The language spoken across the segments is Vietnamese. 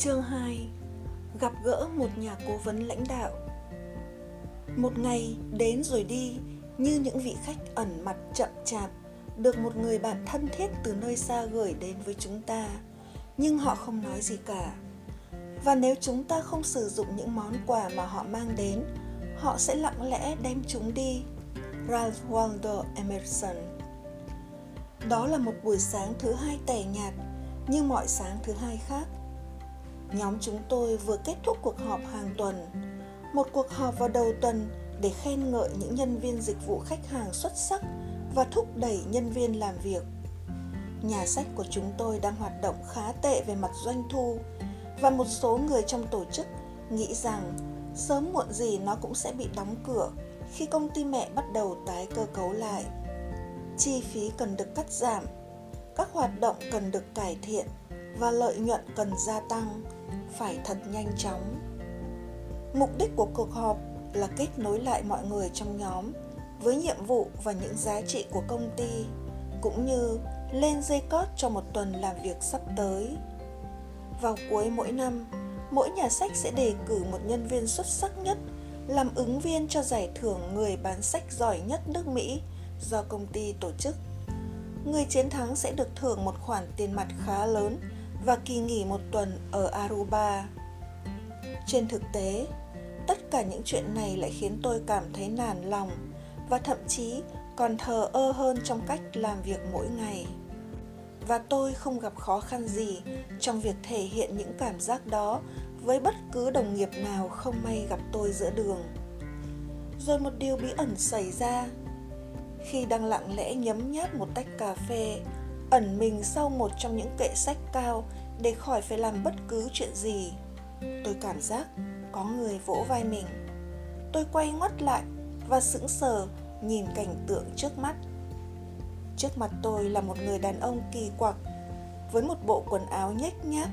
Chương 2 Gặp gỡ một nhà cố vấn lãnh đạo. Một ngày đến rồi đi, như những vị khách ẩn mặt chậm chạp, được một người bạn thân thiết từ nơi xa gửi đến với chúng ta. Nhưng họ không nói gì cả. Và nếu chúng ta không sử dụng những món quà mà họ mang đến, họ sẽ lặng lẽ đem chúng đi. Ralph Waldo Emerson. Đó là một buổi sáng thứ hai tẻ nhạt, như mọi sáng thứ hai khác nhóm chúng tôi vừa kết thúc cuộc họp hàng tuần. Một cuộc họp vào đầu tuần để khen ngợi những nhân viên dịch vụ khách hàng xuất sắc và thúc đẩy nhân viên làm việc. Nhà sách của chúng tôi đang hoạt động khá tệ về mặt doanh thu và một số người trong tổ chức nghĩ rằng sớm muộn gì nó cũng sẽ bị đóng cửa khi công ty mẹ bắt đầu tái cơ cấu lại. Chi phí cần được cắt giảm, các hoạt động cần được cải thiện và lợi nhuận cần gia tăng phải thật nhanh chóng mục đích của cuộc họp là kết nối lại mọi người trong nhóm với nhiệm vụ và những giá trị của công ty, cũng như lên dây cót cho một tuần làm việc sắp tới vào cuối mỗi năm, mỗi nhà sách sẽ đề cử một nhân viên xuất sắc nhất làm ứng viên cho giải thưởng người bán sách giỏi nhất nước Mỹ do công ty tổ chức. Người chiến thắng sẽ được thưởng một khoản tiền mặt khá lớn và kỳ nghỉ một tuần ở Aruba. Trên thực tế, tất cả những chuyện này lại khiến tôi cảm thấy nản lòng và thậm chí còn thờ ơ hơn trong cách làm việc mỗi ngày. Và tôi không gặp khó khăn gì trong việc thể hiện những cảm giác đó với bất cứ đồng nghiệp nào không may gặp tôi giữa đường. Rồi một điều bí ẩn xảy ra. Khi đang lặng lẽ nhấm nháp một tách cà phê ẩn mình sau một trong những kệ sách cao để khỏi phải làm bất cứ chuyện gì. Tôi cảm giác có người vỗ vai mình. Tôi quay ngoắt lại và sững sờ nhìn cảnh tượng trước mắt. Trước mặt tôi là một người đàn ông kỳ quặc, với một bộ quần áo nhếch nhác,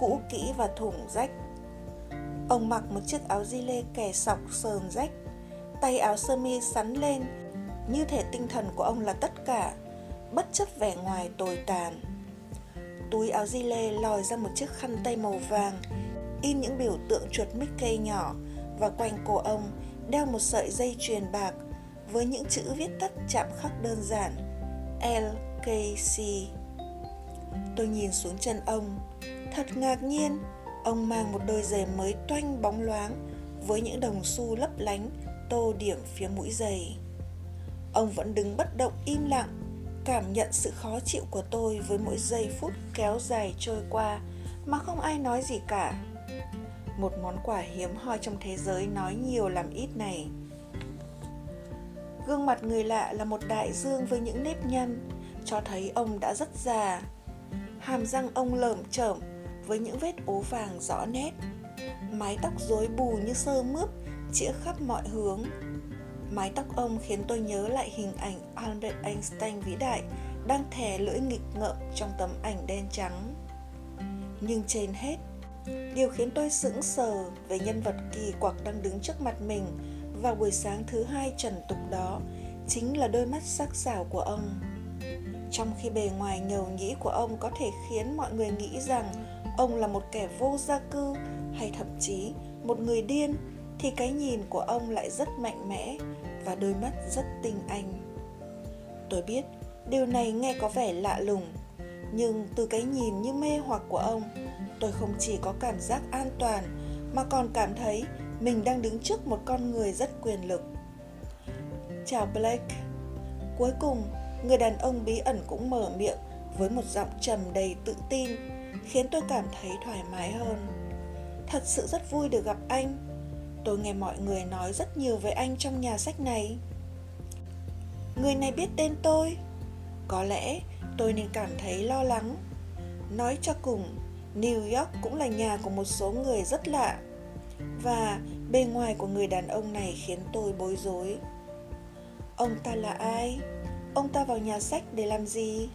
cũ kỹ và thủng rách. Ông mặc một chiếc áo di lê kẻ sọc sờn rách, tay áo sơ mi sắn lên, như thể tinh thần của ông là tất cả bất chấp vẻ ngoài tồi tàn túi áo di lê lòi ra một chiếc khăn tay màu vàng in những biểu tượng chuột Mickey nhỏ và quanh cổ ông đeo một sợi dây chuyền bạc với những chữ viết tắt chạm khắc đơn giản LKC. Tôi nhìn xuống chân ông, thật ngạc nhiên, ông mang một đôi giày mới toanh bóng loáng với những đồng xu lấp lánh tô điểm phía mũi giày. Ông vẫn đứng bất động im lặng cảm nhận sự khó chịu của tôi với mỗi giây phút kéo dài trôi qua mà không ai nói gì cả. Một món quà hiếm hoi trong thế giới nói nhiều làm ít này. Gương mặt người lạ là một đại dương với những nếp nhăn, cho thấy ông đã rất già. Hàm răng ông lởm chởm với những vết ố vàng rõ nét. Mái tóc rối bù như sơ mướp, chĩa khắp mọi hướng. Mái tóc ông khiến tôi nhớ lại hình ảnh Albert Einstein vĩ đại đang thè lưỡi nghịch ngợm trong tấm ảnh đen trắng. Nhưng trên hết, điều khiến tôi sững sờ về nhân vật kỳ quặc đang đứng trước mặt mình vào buổi sáng thứ hai trần tục đó chính là đôi mắt sắc sảo của ông. Trong khi bề ngoài nhầu nhĩ của ông có thể khiến mọi người nghĩ rằng ông là một kẻ vô gia cư hay thậm chí một người điên thì cái nhìn của ông lại rất mạnh mẽ và đôi mắt rất tinh anh. Tôi biết, điều này nghe có vẻ lạ lùng, nhưng từ cái nhìn như mê hoặc của ông, tôi không chỉ có cảm giác an toàn mà còn cảm thấy mình đang đứng trước một con người rất quyền lực. Chào blake. Cuối cùng, người đàn ông bí ẩn cũng mở miệng với một giọng trầm đầy tự tin, khiến tôi cảm thấy thoải mái hơn. Thật sự rất vui được gặp anh tôi nghe mọi người nói rất nhiều về anh trong nhà sách này. Người này biết tên tôi. Có lẽ tôi nên cảm thấy lo lắng. Nói cho cùng, new york cũng là nhà của một số người rất lạ. Và bề ngoài của người đàn ông này khiến tôi bối rối. Ông ta là ai? Ông ta vào nhà sách để làm gì?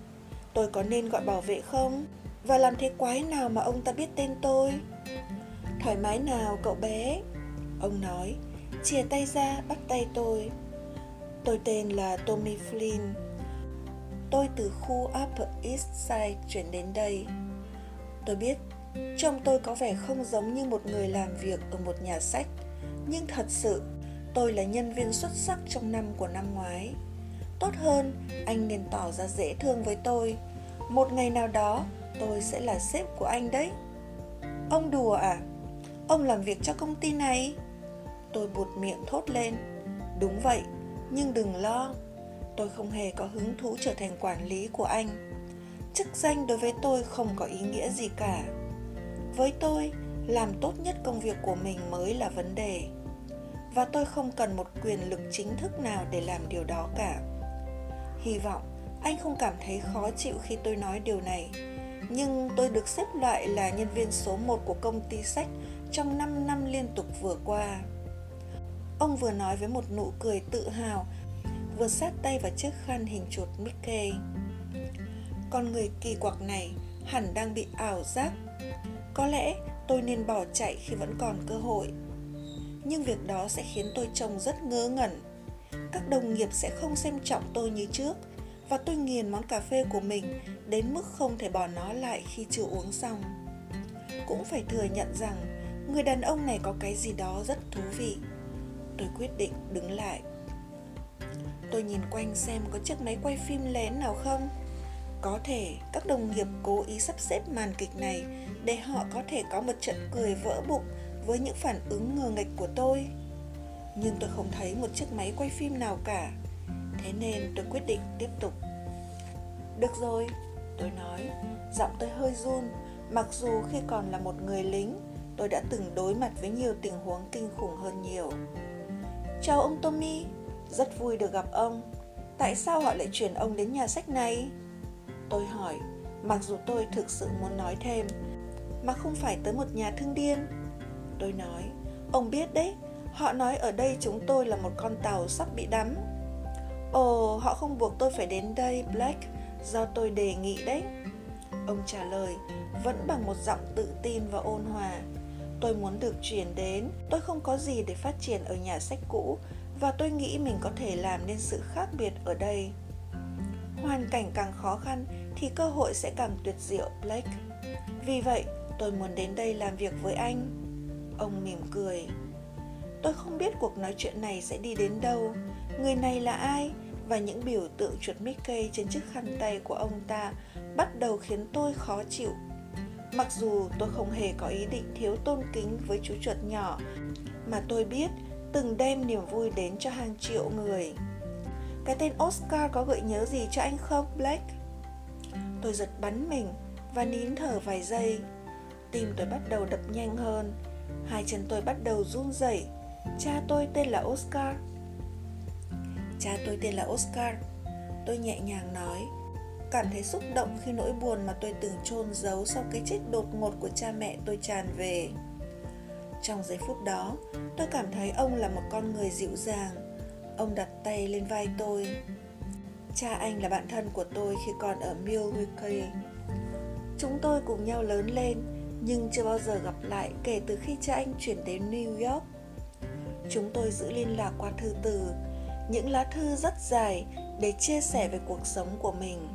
Tôi có nên gọi bảo vệ không? Và làm thế quái nào mà ông ta biết tên tôi? Thoải mái nào, cậu bé. Ông nói, chia tay ra bắt tay tôi. Tôi tên là Tommy Flynn. Tôi từ khu Upper East Side chuyển đến đây. Tôi biết Trông tôi có vẻ không giống như một người làm việc ở một nhà sách, nhưng thật sự tôi là nhân viên xuất sắc trong năm của năm ngoái. Tốt hơn, anh nên tỏ ra dễ thương với tôi. Một ngày nào đó, tôi sẽ là sếp của anh đấy. Ông đùa à? Ông làm việc cho công ty này? Tôi buột miệng thốt lên. Đúng vậy, nhưng đừng lo. Tôi không hề có hứng thú trở thành quản lý của anh. Chức danh đối với tôi không có ý nghĩa gì cả. Với tôi, làm tốt nhất công việc của mình mới là vấn đề. Và tôi không cần một quyền lực chính thức nào để làm điều đó cả. Hy vọng anh không cảm thấy khó chịu khi tôi nói điều này. Nhưng tôi được xếp loại là nhân viên số 1 của công ty sách trong 5 năm liên tục vừa qua. Ông vừa nói với một nụ cười tự hào, vừa sát tay vào chiếc khăn hình chuột Mickey. Con người kỳ quặc này hẳn đang bị ảo giác. Có lẽ tôi nên bỏ chạy khi vẫn còn cơ hội. Nhưng việc đó sẽ khiến tôi trông rất ngớ ngẩn. Các đồng nghiệp sẽ không xem trọng tôi như trước và tôi nghiền món cà phê của mình đến mức không thể bỏ nó lại khi chưa uống xong. Cũng phải thừa nhận rằng người đàn ông này có cái gì đó rất thú vị tôi quyết định đứng lại. Tôi nhìn quanh xem có chiếc máy quay phim lén nào không. Có thể các đồng nghiệp cố ý sắp xếp màn kịch này để họ có thể có một trận cười vỡ bụng với những phản ứng ngờ nghịch của tôi. Nhưng tôi không thấy một chiếc máy quay phim nào cả. Thế nên tôi quyết định tiếp tục. Được rồi, tôi nói. Giọng tôi hơi run. Mặc dù khi còn là một người lính, tôi đã từng đối mặt với nhiều tình huống kinh khủng hơn nhiều. Chào ông Tommy, rất vui được gặp ông. Tại sao họ lại chuyển ông đến nhà sách này? Tôi hỏi, mặc dù tôi thực sự muốn nói thêm, mà không phải tới một nhà thương điên. Tôi nói, ông biết đấy, họ nói ở đây chúng tôi là một con tàu sắp bị đắm. Ồ, họ không buộc tôi phải đến đây, Black, do tôi đề nghị đấy. Ông trả lời, vẫn bằng một giọng tự tin và ôn hòa tôi muốn được chuyển đến. Tôi không có gì để phát triển ở nhà sách cũ, và tôi nghĩ mình có thể làm nên sự khác biệt ở đây. Hoàn cảnh càng khó khăn thì cơ hội sẽ càng tuyệt diệu, blake. Vì vậy, tôi muốn đến đây làm việc với anh. Ông mỉm cười. Tôi không biết cuộc nói chuyện này sẽ đi đến đâu. Người này là ai? Và những biểu tượng chuột Mickey trên chiếc khăn tay của ông ta bắt đầu khiến tôi khó chịu. Mặc dù tôi không hề có ý định thiếu tôn kính với chú chuột nhỏ, mà tôi biết từng đem niềm vui đến cho hàng triệu người. Cái tên Oscar có gợi nhớ gì cho anh không, Black? Tôi giật bắn mình và nín thở vài giây. Tim tôi bắt đầu đập nhanh hơn, hai chân tôi bắt đầu run rẩy. Cha tôi tên là Oscar. Cha tôi tên là Oscar. Tôi nhẹ nhàng nói cảm thấy xúc động khi nỗi buồn mà tôi từng chôn giấu sau cái chết đột ngột của cha mẹ tôi tràn về. Trong giây phút đó, tôi cảm thấy ông là một con người dịu dàng. Ông đặt tay lên vai tôi. Cha anh là bạn thân của tôi khi còn ở milwaukee. Chúng tôi cùng nhau lớn lên, nhưng chưa bao giờ gặp lại kể từ khi cha anh chuyển đến new york. Chúng tôi giữ liên lạc qua thư từ, những lá thư rất dài để chia sẻ về cuộc sống của mình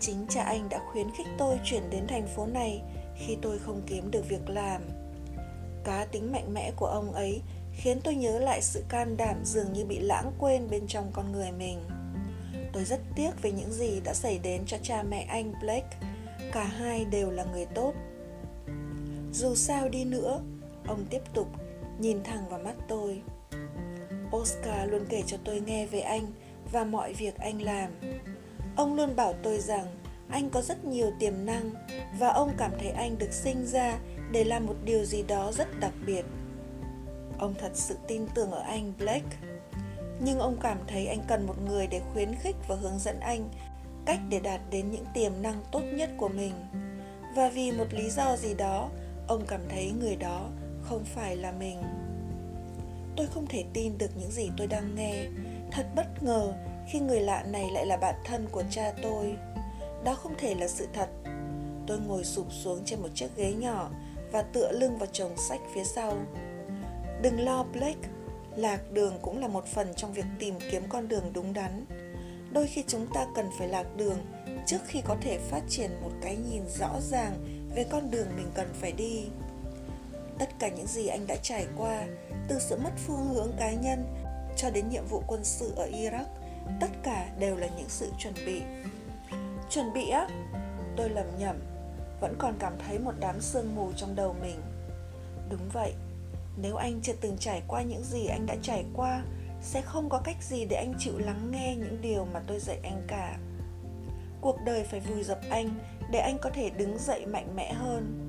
chính cha anh đã khuyến khích tôi chuyển đến thành phố này khi tôi không kiếm được việc làm. Cá tính mạnh mẽ của ông ấy khiến tôi nhớ lại sự can đảm dường như bị lãng quên bên trong con người mình. Tôi rất tiếc về những gì đã xảy đến cho cha mẹ anh, blake. Cả hai đều là người tốt. Dù sao đi nữa, ông tiếp tục nhìn thẳng vào mắt tôi. Oscar luôn kể cho tôi nghe về anh và mọi việc anh làm ông luôn bảo tôi rằng anh có rất nhiều tiềm năng và ông cảm thấy anh được sinh ra để làm một điều gì đó rất đặc biệt. Ông thật sự tin tưởng ở anh, blake. Nhưng ông cảm thấy anh cần một người để khuyến khích và hướng dẫn anh cách để đạt đến những tiềm năng tốt nhất của mình. Và vì một lý do gì đó, ông cảm thấy người đó không phải là mình. Tôi không thể tin được những gì tôi đang nghe. Thật bất ngờ khi người lạ này lại là bạn thân của cha tôi. Đó không thể là sự thật. Tôi ngồi sụp xuống trên một chiếc ghế nhỏ và tựa lưng vào chồng sách phía sau. Đừng lo, blake. Lạc đường cũng là một phần trong việc tìm kiếm con đường đúng đắn. Đôi khi chúng ta cần phải lạc đường trước khi có thể phát triển một cái nhìn rõ ràng về con đường mình cần phải đi. Tất cả những gì anh đã trải qua, từ sự mất phương hướng cá nhân cho đến nhiệm vụ quân sự ở iraq tất cả đều là những sự chuẩn bị. Chuẩn bị á, tôi lầm nhầm vẫn còn cảm thấy một đám sương mù trong đầu mình. Đúng vậy, nếu anh chưa từng trải qua những gì anh đã trải qua, sẽ không có cách gì để anh chịu lắng nghe những điều mà tôi dạy anh cả. Cuộc đời phải vùi dập anh để anh có thể đứng dậy mạnh mẽ hơn.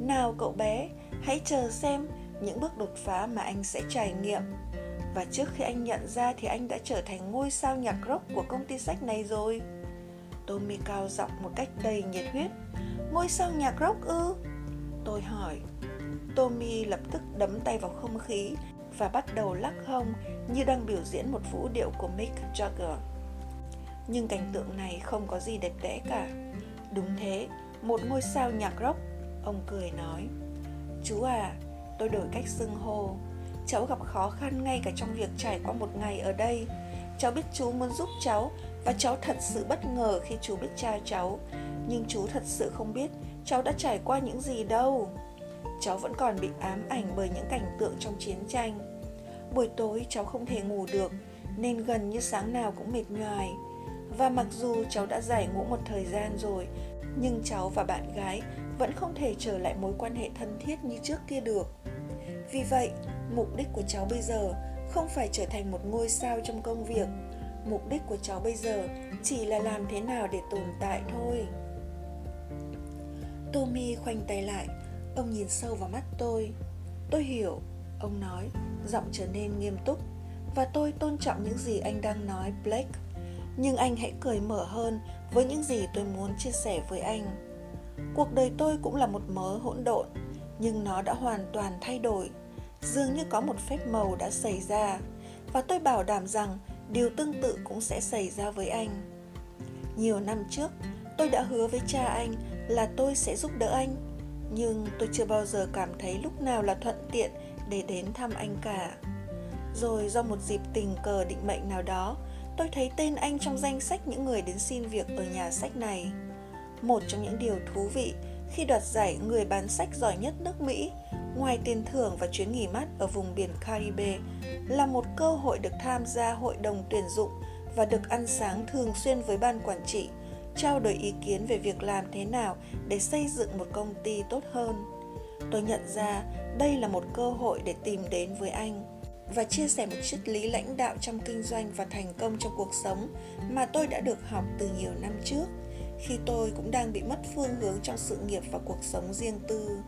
Nào cậu bé, hãy chờ xem những bước đột phá mà anh sẽ trải nghiệm và trước khi anh nhận ra thì anh đã trở thành ngôi sao nhạc rock của công ty sách này rồi tommy cao giọng một cách đầy nhiệt huyết ngôi sao nhạc rock ư tôi hỏi tommy lập tức đấm tay vào không khí và bắt đầu lắc hông như đang biểu diễn một vũ điệu của Mick Jagger. Nhưng cảnh tượng này không có gì đẹp đẽ cả. Đúng thế, một ngôi sao nhạc rock, ông cười nói. Chú à, tôi đổi cách xưng hô. Cháu gặp khó khăn ngay cả trong việc trải qua một ngày ở đây. Cháu biết chú muốn giúp cháu và cháu thật sự bất ngờ khi chú biết cha cháu. Nhưng chú thật sự không biết cháu đã trải qua những gì đâu cháu vẫn còn bị ám ảnh bởi những cảnh tượng trong chiến tranh buổi tối cháu không thể ngủ được, nên gần như sáng nào cũng mệt nhoài và mặc dù cháu đã giải ngũ một thời gian rồi, nhưng cháu và bạn gái vẫn không thể trở lại mối quan hệ thân thiết như trước kia được vì vậy mục đích của cháu bây giờ không phải trở thành một ngôi sao trong công việc. Mục đích của cháu bây giờ chỉ là làm thế nào để tồn tại thôi. Tommy khoanh tay lại, Ông nhìn sâu vào mắt tôi. Tôi hiểu, Ông nói, Giọng trở nên nghiêm túc, Và tôi tôn trọng những gì anh đang nói, Blake. Nhưng anh hãy cười mở hơn Với những gì tôi muốn chia sẻ với anh. Cuộc đời tôi cũng là một mớ hỗn độn, Nhưng nó đã hoàn toàn thay đổi. Dường như có một phép màu đã xảy ra Và tôi bảo đảm rằng Điều tương tự cũng sẽ xảy ra với anh. Nhiều năm trước Tôi đã hứa với cha anh là tôi sẽ giúp đỡ anh nhưng tôi chưa bao giờ cảm thấy lúc nào là thuận tiện để đến thăm anh cả. Rồi do một dịp tình cờ định mệnh nào đó tôi thấy tên anh trong danh sách những người đến xin việc ở nhà sách này. Một trong những điều thú vị khi đoạt giải người bán sách giỏi nhất nước Mỹ, ngoài tiền thưởng và chuyến nghỉ mát ở vùng biển Caribe, là một cơ hội được tham gia hội đồng tuyển dụng và được ăn sáng thường xuyên với ban quản trị trao đổi ý kiến về việc làm thế nào để xây dựng một công ty tốt hơn. Tôi nhận ra đây là một cơ hội để tìm đến với anh và chia sẻ một triết lý lãnh đạo trong kinh doanh và thành công trong cuộc sống mà tôi đã được học từ nhiều năm trước khi tôi cũng đang bị mất phương hướng trong sự nghiệp và cuộc sống riêng tư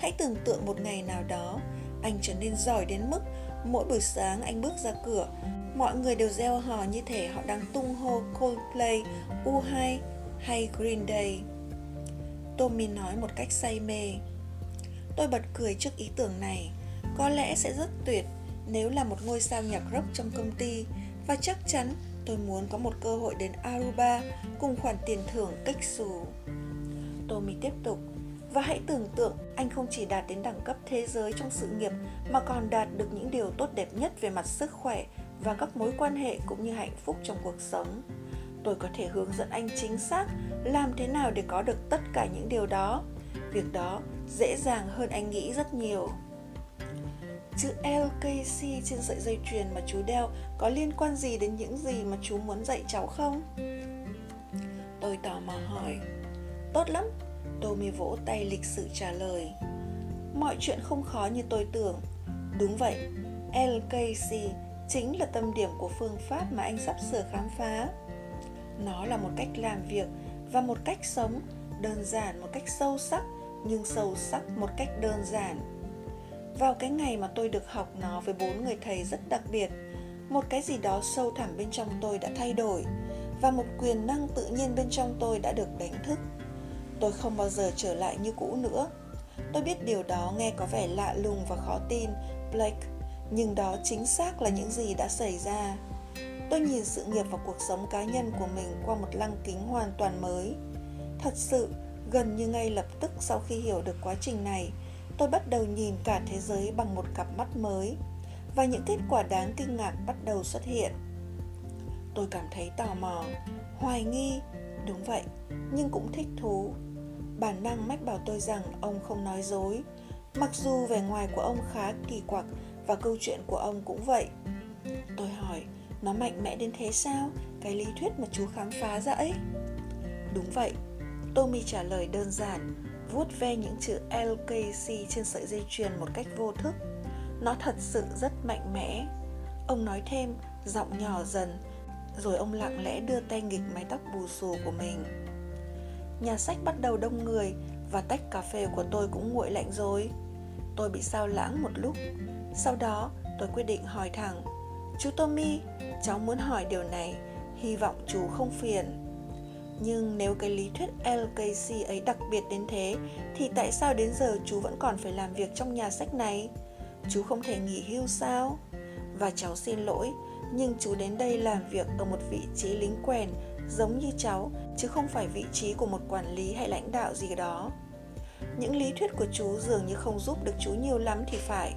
hãy tưởng tượng một ngày nào đó anh trở nên giỏi đến mức mỗi buổi sáng anh bước ra cửa mọi người đều reo hò như thể họ đang tung hô Coldplay, U2 hay Green Day. Tommy nói một cách say mê. Tôi bật cười trước ý tưởng này. Có lẽ sẽ rất tuyệt nếu là một ngôi sao nhạc rock trong công ty và chắc chắn tôi muốn có một cơ hội đến Aruba cùng khoản tiền thưởng cách xù. Tommy tiếp tục và hãy tưởng tượng anh không chỉ đạt đến đẳng cấp thế giới trong sự nghiệp mà còn đạt được những điều tốt đẹp nhất về mặt sức khỏe và các mối quan hệ cũng như hạnh phúc trong cuộc sống tôi có thể hướng dẫn anh chính xác làm thế nào để có được tất cả những điều đó việc đó dễ dàng hơn anh nghĩ rất nhiều chữ LKC trên sợi dây chuyền mà chú đeo có liên quan gì đến những gì mà chú muốn dạy cháu không? Tôi tò mò hỏi. Tốt lắm, Tommy vỗ tay lịch sự trả lời. Mọi chuyện không khó như tôi tưởng. Đúng vậy, LKC chính là tâm điểm của phương pháp mà anh sắp sửa khám phá nó là một cách làm việc và một cách sống đơn giản một cách sâu sắc nhưng sâu sắc một cách đơn giản vào cái ngày mà tôi được học nó với bốn người thầy rất đặc biệt một cái gì đó sâu thẳm bên trong tôi đã thay đổi và một quyền năng tự nhiên bên trong tôi đã được đánh thức tôi không bao giờ trở lại như cũ nữa. Tôi biết điều đó nghe có vẻ lạ lùng và khó tin, blake, nhưng đó chính xác là những gì đã xảy ra. Tôi nhìn sự nghiệp và cuộc sống cá nhân của mình qua một lăng kính hoàn toàn mới. Thật sự, gần như ngay lập tức sau khi hiểu được quá trình này, tôi bắt đầu nhìn cả thế giới bằng một cặp mắt mới, và những kết quả đáng kinh ngạc bắt đầu xuất hiện. Tôi cảm thấy tò mò, hoài nghi, đúng vậy, nhưng cũng thích thú. Bản năng mách bảo tôi rằng ông không nói dối, mặc dù vẻ ngoài của ông khá kỳ quặc và câu chuyện của ông cũng vậy. Tôi hỏi, nó mạnh mẽ đến thế sao? Cái lý thuyết mà chú khám phá ra ấy. Đúng vậy, Tommy trả lời đơn giản, vuốt ve những chữ LKC trên sợi dây chuyền một cách vô thức. Nó thật sự rất mạnh mẽ. Ông nói thêm, giọng nhỏ dần, rồi ông lặng lẽ đưa tay nghịch mái tóc bù xù của mình. Nhà sách bắt đầu đông người và tách cà phê của tôi cũng nguội lạnh rồi. Tôi bị sao lãng một lúc. Sau đó, tôi quyết định hỏi thẳng, Chú Tommy, cháu muốn hỏi điều này, hy vọng chú không phiền. Nhưng nếu cái lý thuyết LKC ấy đặc biệt đến thế thì tại sao đến giờ chú vẫn còn phải làm việc trong nhà sách này? Chú không thể nghỉ hưu sao? Và cháu xin lỗi, nhưng chú đến đây làm việc ở một vị trí lính quèn giống như cháu, chứ không phải vị trí của một quản lý hay lãnh đạo gì đó. Những lý thuyết của chú dường như không giúp được chú nhiều lắm thì phải.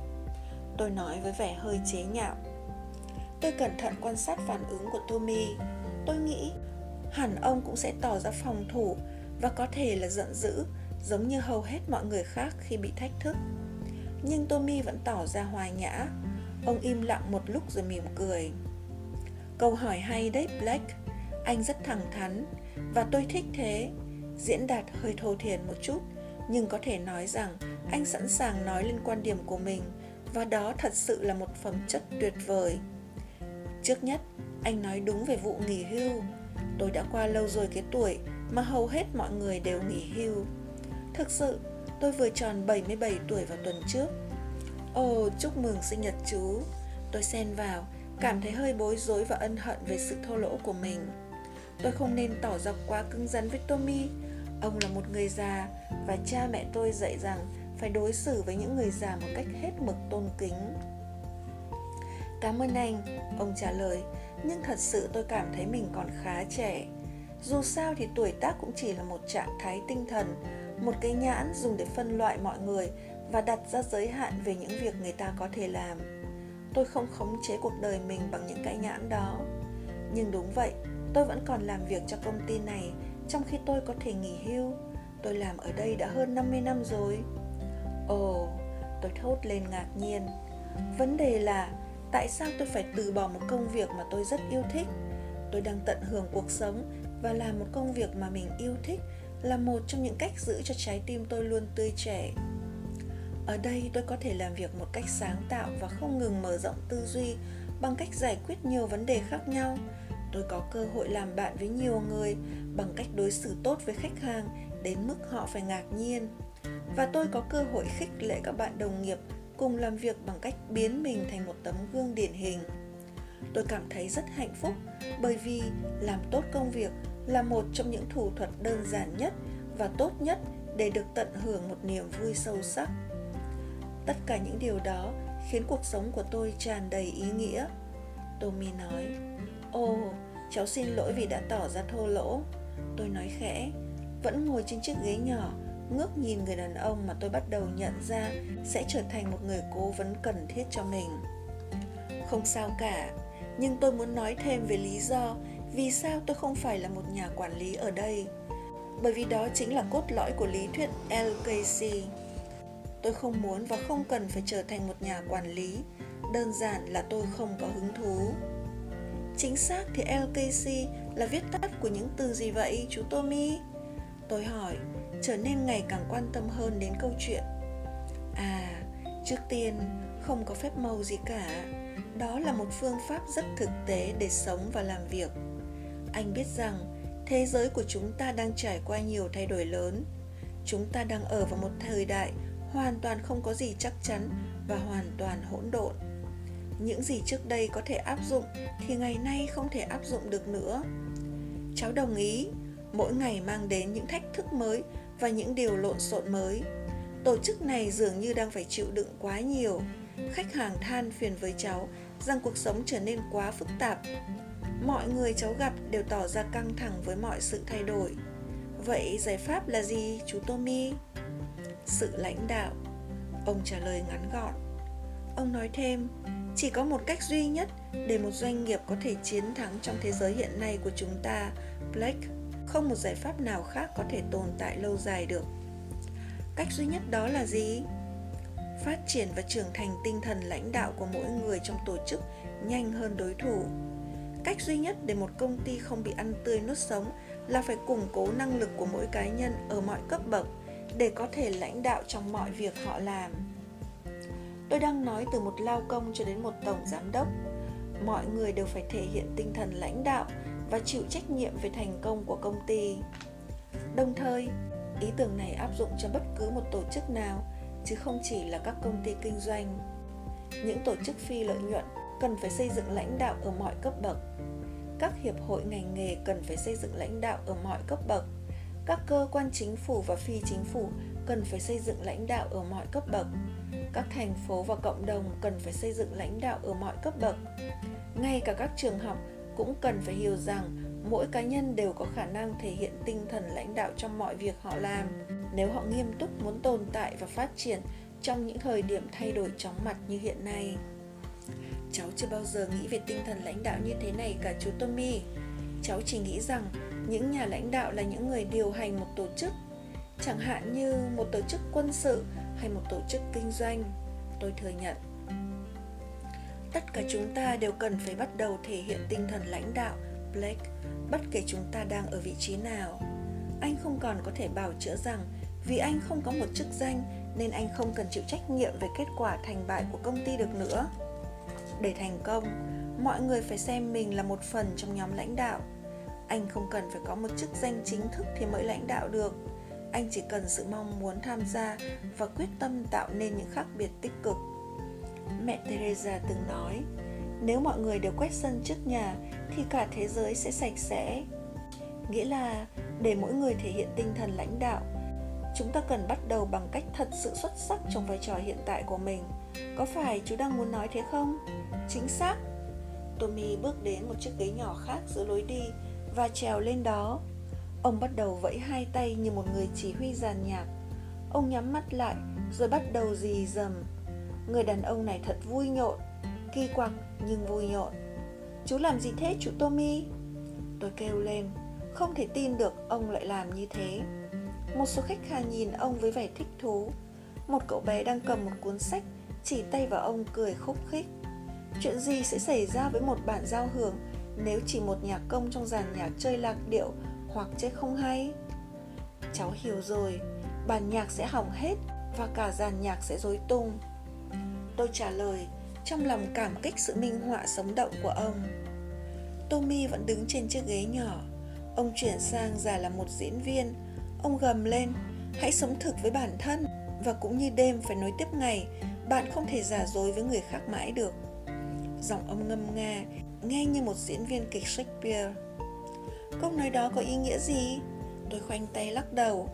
Tôi nói với vẻ hơi chế nhạo. Tôi cẩn thận quan sát phản ứng của Tommy. Tôi nghĩ hẳn ông cũng sẽ tỏ ra phòng thủ và có thể là giận dữ, giống như hầu hết mọi người khác khi bị thách thức. Nhưng Tommy vẫn tỏ ra hòa nhã. Ông im lặng một lúc rồi mỉm cười. Câu hỏi hay đấy Blake. Anh rất thẳng thắn và tôi thích thế. Diễn đạt hơi thô thiển một chút, nhưng có thể nói rằng anh sẵn sàng nói lên quan điểm của mình và đó thật sự là một phẩm chất tuyệt vời. Trước nhất, anh nói đúng về vụ nghỉ hưu. Tôi đã qua lâu rồi cái tuổi mà hầu hết mọi người đều nghỉ hưu. Thực sự, tôi vừa tròn 77 tuổi vào tuần trước. Ồ, chúc mừng sinh nhật chú. Tôi xen vào, cảm thấy hơi bối rối và ân hận về sự thô lỗ của mình. Tôi không nên tỏ ra quá cứng rắn với Tommy. Ông là một người già và cha mẹ tôi dạy rằng phải đối xử với những người già một cách hết mực tôn kính. Cảm ơn anh, ông trả lời, nhưng thật sự tôi cảm thấy mình còn khá trẻ. Dù sao thì tuổi tác cũng chỉ là một trạng thái tinh thần, một cái nhãn dùng để phân loại mọi người và đặt ra giới hạn về những việc người ta có thể làm. Tôi không khống chế cuộc đời mình bằng những cái nhãn đó. Nhưng đúng vậy, tôi vẫn còn làm việc cho công ty này trong khi tôi có thể nghỉ hưu. Tôi làm ở đây đã hơn 50 năm rồi. Ồ, tôi thốt lên ngạc nhiên. Vấn đề là tại sao tôi phải từ bỏ một công việc mà tôi rất yêu thích? Tôi đang tận hưởng cuộc sống và làm một công việc mà mình yêu thích là một trong những cách giữ cho trái tim tôi luôn tươi trẻ. Ở đây tôi có thể làm việc một cách sáng tạo và không ngừng mở rộng tư duy bằng cách giải quyết nhiều vấn đề khác nhau. Tôi có cơ hội làm bạn với nhiều người bằng cách đối xử tốt với khách hàng đến mức họ phải ngạc nhiên. Và tôi có cơ hội khích lệ các bạn đồng nghiệp cùng làm việc bằng cách biến mình thành một tấm gương điển hình. Tôi cảm thấy rất hạnh phúc bởi vì làm tốt công việc là một trong những thủ thuật đơn giản nhất và tốt nhất để được tận hưởng một niềm vui sâu sắc. Tất cả những điều đó khiến cuộc sống của tôi tràn đầy ý nghĩa. Tommy nói, Ồ, cháu xin lỗi vì đã tỏ ra thô lỗ. Tôi nói khẽ, vẫn ngồi trên chiếc ghế nhỏ, ngước nhìn người đàn ông mà tôi bắt đầu nhận ra sẽ trở thành một người cố vấn cần thiết cho mình. Không sao cả, nhưng tôi muốn nói thêm về lý do vì sao tôi không phải là một nhà quản lý ở đây. Bởi vì đó chính là cốt lõi của lý thuyết LKC. Tôi không muốn và không cần phải trở thành một nhà quản lý, đơn giản là tôi không có hứng thú. Chính xác thì LKC là viết tắt của những từ gì vậy chú Tommy? Tôi hỏi, trở nên ngày càng quan tâm hơn đến câu chuyện. À, trước tiên, không có phép màu gì cả. Đó là một phương pháp rất thực tế để sống và làm việc. Anh biết rằng thế giới của chúng ta đang trải qua nhiều thay đổi lớn. Chúng ta đang ở vào một thời đại hoàn toàn không có gì chắc chắn và hoàn toàn hỗn độn những gì trước đây có thể áp dụng thì ngày nay không thể áp dụng được nữa. Cháu đồng ý, mỗi ngày mang đến những thách thức mới và những điều lộn xộn mới. Tổ chức này dường như đang phải chịu đựng quá nhiều. Khách hàng than phiền với cháu rằng cuộc sống trở nên quá phức tạp. Mọi người cháu gặp đều tỏ ra căng thẳng với mọi sự thay đổi. Vậy giải pháp là gì, chú tommy? Sự lãnh đạo. Ông trả lời ngắn gọn. Ông nói thêm chỉ có một cách duy nhất để một doanh nghiệp có thể chiến thắng trong thế giới hiện nay của chúng ta Blake. không một giải pháp nào khác có thể tồn tại lâu dài được. Cách duy nhất đó là gì? Phát triển và trưởng thành tinh thần lãnh đạo của mỗi người trong tổ chức nhanh hơn đối thủ. Cách duy nhất để một công ty không bị ăn tươi nuốt sống là phải củng cố năng lực của mỗi cá nhân ở mọi cấp bậc để có thể lãnh đạo trong mọi việc họ làm tôi đang nói từ một lao công cho đến một tổng giám đốc. Mọi người đều phải thể hiện tinh thần lãnh đạo và chịu trách nhiệm về thành công của công ty. Đồng thời, ý tưởng này áp dụng cho bất cứ một tổ chức nào, chứ không chỉ là các công ty kinh doanh. Những tổ chức phi lợi nhuận cần phải xây dựng lãnh đạo ở mọi cấp bậc. Các hiệp hội ngành nghề cần phải xây dựng lãnh đạo ở mọi cấp bậc. Các cơ quan chính phủ và phi chính phủ cần phải xây dựng lãnh đạo ở mọi cấp bậc. Các thành phố và cộng đồng cần phải xây dựng lãnh đạo ở mọi cấp bậc. Ngay cả các trường học cũng cần phải hiểu rằng mỗi cá nhân đều có khả năng thể hiện tinh thần lãnh đạo trong mọi việc họ làm. Nếu họ nghiêm túc muốn tồn tại và phát triển trong những thời điểm thay đổi chóng mặt như hiện nay. Cháu chưa bao giờ nghĩ về tinh thần lãnh đạo như thế này cả, chú tommy. Cháu chỉ nghĩ rằng những nhà lãnh đạo là những người điều hành một tổ chức chẳng hạn như một tổ chức quân sự hay một tổ chức kinh doanh, tôi thừa nhận. Tất cả chúng ta đều cần phải bắt đầu thể hiện tinh thần lãnh đạo, blake, bất kể chúng ta đang ở vị trí nào. Anh không còn có thể bảo chữa rằng vì anh không có một chức danh nên anh không cần chịu trách nhiệm về kết quả thành bại của công ty được nữa. Để thành công, mọi người phải xem mình là một phần trong nhóm lãnh đạo. Anh không cần phải có một chức danh chính thức thì mới lãnh đạo được anh chỉ cần sự mong muốn tham gia và quyết tâm tạo nên những khác biệt tích cực. Mẹ teresa từng nói, nếu mọi người đều quét sân trước nhà, thì cả thế giới sẽ sạch sẽ. Nghĩa là để mỗi người thể hiện tinh thần lãnh đạo, chúng ta cần bắt đầu bằng cách thật sự xuất sắc trong vai trò hiện tại của mình. Có phải chú đang muốn nói thế không? Chính xác. Tommy bước đến một chiếc ghế nhỏ khác giữa lối đi và trèo lên đó ông bắt đầu vẫy hai tay như một người chỉ huy giàn nhạc. Ông nhắm mắt lại, rồi bắt đầu dì dầm người đàn ông này thật vui nhộn, kỳ quặc nhưng vui nhộn. Chú làm gì thế, chú tommy? Tôi kêu lên. Không thể tin được ông lại làm như thế. Một số khách hàng nhìn ông với vẻ thích thú. Một cậu bé đang cầm một cuốn sách, chỉ tay vào ông cười khúc khích. Chuyện gì sẽ xảy ra với một bản giao hưởng nếu chỉ một nhạc công trong dàn nhạc chơi lạc điệu hoặc chết không hay. Cháu hiểu rồi, bản nhạc sẽ hỏng hết và cả dàn nhạc sẽ rối tung. Tôi trả lời, trong lòng cảm kích sự minh họa sống động của ông. Tommy vẫn đứng trên chiếc ghế nhỏ. Ông chuyển sang giả là một diễn viên. Ông gầm lên, hãy sống thực với bản thân và cũng như đêm phải nối tiếp ngày, bạn không thể giả dối với người khác mãi được. Giọng ông ngâm nga, nghe như một diễn viên kịch shakespeare câu nói đó có ý nghĩa gì? Tôi khoanh tay lắc đầu.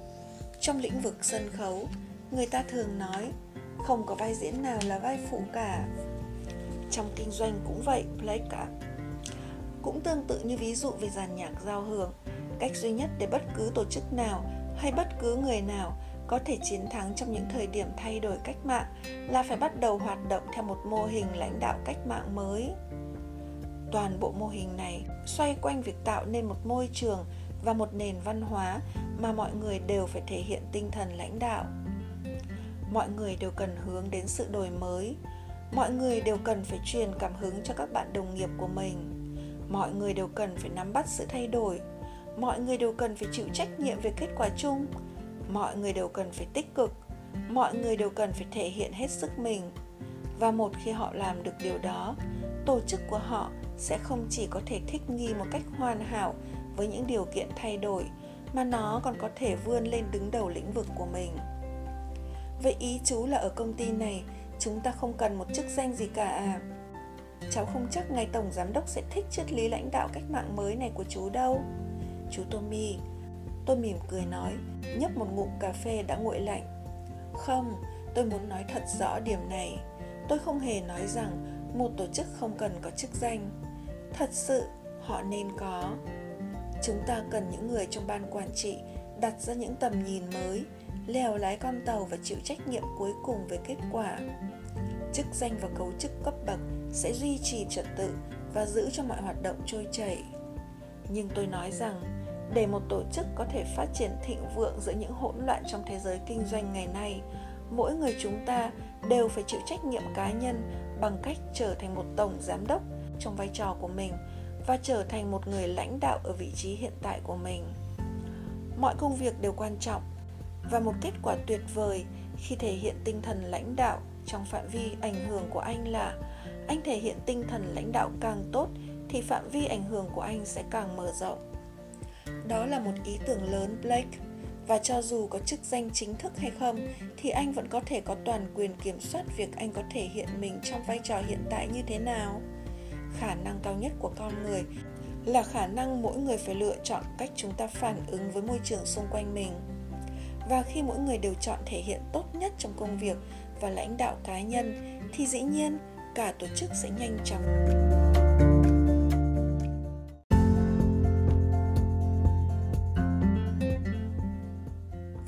Trong lĩnh vực sân khấu, người ta thường nói, không có vai diễn nào là vai phụ cả. Trong kinh doanh cũng vậy, blake cả cũng tương tự như ví dụ về dàn nhạc giao hưởng, cách duy nhất để bất cứ tổ chức nào hay bất cứ người nào có thể chiến thắng trong những thời điểm thay đổi cách mạng là phải bắt đầu hoạt động theo một mô hình lãnh đạo cách mạng mới toàn bộ mô hình này, xoay quanh việc tạo nên một môi trường và một nền văn hóa mà mọi người đều phải thể hiện tinh thần lãnh đạo. Mọi người đều cần hướng đến sự đổi mới. Mọi người đều cần phải truyền cảm hứng cho các bạn đồng nghiệp của mình. Mọi người đều cần phải nắm bắt sự thay đổi. Mọi người đều cần phải chịu trách nhiệm về kết quả chung. Mọi người đều cần phải tích cực. Mọi người đều cần phải thể hiện hết sức mình. Và một khi họ làm được điều đó, tổ chức của họ sẽ không chỉ có thể thích nghi một cách hoàn hảo với những điều kiện thay đổi, mà nó còn có thể vươn lên đứng đầu lĩnh vực của mình. Vậy ý chú là ở công ty này, chúng ta không cần một chức danh gì cả à? Cháu không chắc ngài tổng giám đốc sẽ thích triết lý lãnh đạo cách mạng mới này của chú đâu. Chú tommy, tôi mỉm cười nói, nhấp một ngụm cà phê đã nguội lạnh. Không, tôi muốn nói thật rõ điểm này. Tôi không hề nói rằng một tổ chức không cần có chức danh thật sự, họ nên có. Chúng ta cần những người trong ban quản trị đặt ra những tầm nhìn mới, lèo lái con tàu và chịu trách nhiệm cuối cùng về kết quả. Chức danh và cấu trúc cấp bậc sẽ duy trì trật tự và giữ cho mọi hoạt động trôi chảy. Nhưng tôi nói rằng, để một tổ chức có thể phát triển thịnh vượng giữa những hỗn loạn trong thế giới kinh doanh ngày nay, mỗi người chúng ta đều phải chịu trách nhiệm cá nhân bằng cách trở thành một tổng giám đốc trong vai trò của mình và trở thành một người lãnh đạo ở vị trí hiện tại của mình. Mọi công việc đều quan trọng và một kết quả tuyệt vời khi thể hiện tinh thần lãnh đạo trong phạm vi ảnh hưởng của anh là anh thể hiện tinh thần lãnh đạo càng tốt thì phạm vi ảnh hưởng của anh sẽ càng mở rộng. Đó là một ý tưởng lớn, blake. Và cho dù có chức danh chính thức hay không, thì anh vẫn có thể có toàn quyền kiểm soát việc anh có thể hiện mình trong vai trò hiện tại như thế nào khả năng cao nhất của con người là khả năng mỗi người phải lựa chọn cách chúng ta phản ứng với môi trường xung quanh mình và khi mỗi người đều chọn thể hiện tốt nhất trong công việc và lãnh đạo cá nhân thì dĩ nhiên cả tổ chức sẽ nhanh chóng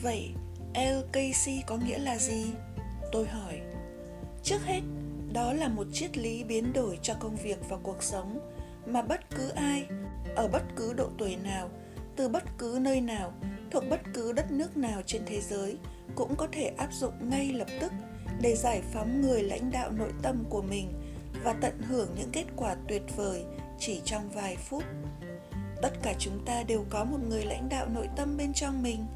Vậy LKC có nghĩa là gì? Tôi hỏi. Trước hết, đó là một triết lý biến đổi cho công việc và cuộc sống mà bất cứ ai ở bất cứ độ tuổi nào, từ bất cứ nơi nào, thuộc bất cứ đất nước nào trên thế giới cũng có thể áp dụng ngay lập tức để giải phóng người lãnh đạo nội tâm của mình và tận hưởng những kết quả tuyệt vời chỉ trong vài phút. Tất cả chúng ta đều có một người lãnh đạo nội tâm bên trong mình –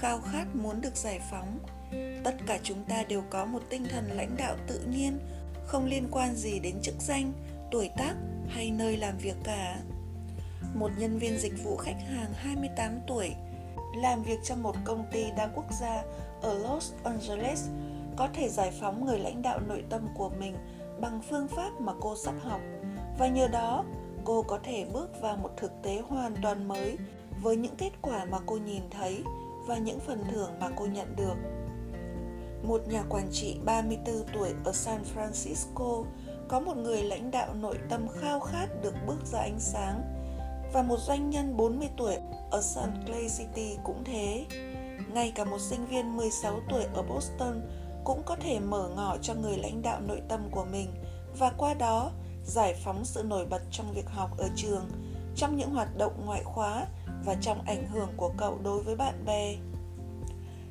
khao khát muốn được giải phóng tất cả chúng ta đều có một tinh thần lãnh đạo tự nhiên không liên quan gì đến chức danh, tuổi tác hay nơi làm việc cả một nhân viên dịch vụ khách hàng 28 tuổi, làm việc trong một công ty đa quốc gia ở Los Angeles, có thể giải phóng người lãnh đạo nội tâm của mình bằng phương pháp mà cô sắp học và nhờ đó, cô có thể bước vào một thực tế hoàn toàn mới với những kết quả mà cô nhìn thấy và những phần thưởng mà cô nhận được. Một nhà quản trị 34 tuổi ở San Francisco có một người lãnh đạo nội tâm khao khát được bước ra ánh sáng và một doanh nhân 40 tuổi ở San Clay City cũng thế. Ngay cả một sinh viên 16 tuổi ở Boston cũng có thể mở ngỏ cho người lãnh đạo nội tâm của mình và qua đó giải phóng sự nổi bật trong việc học ở trường, trong những hoạt động ngoại khóa và trong ảnh hưởng của cậu đối với bạn bè.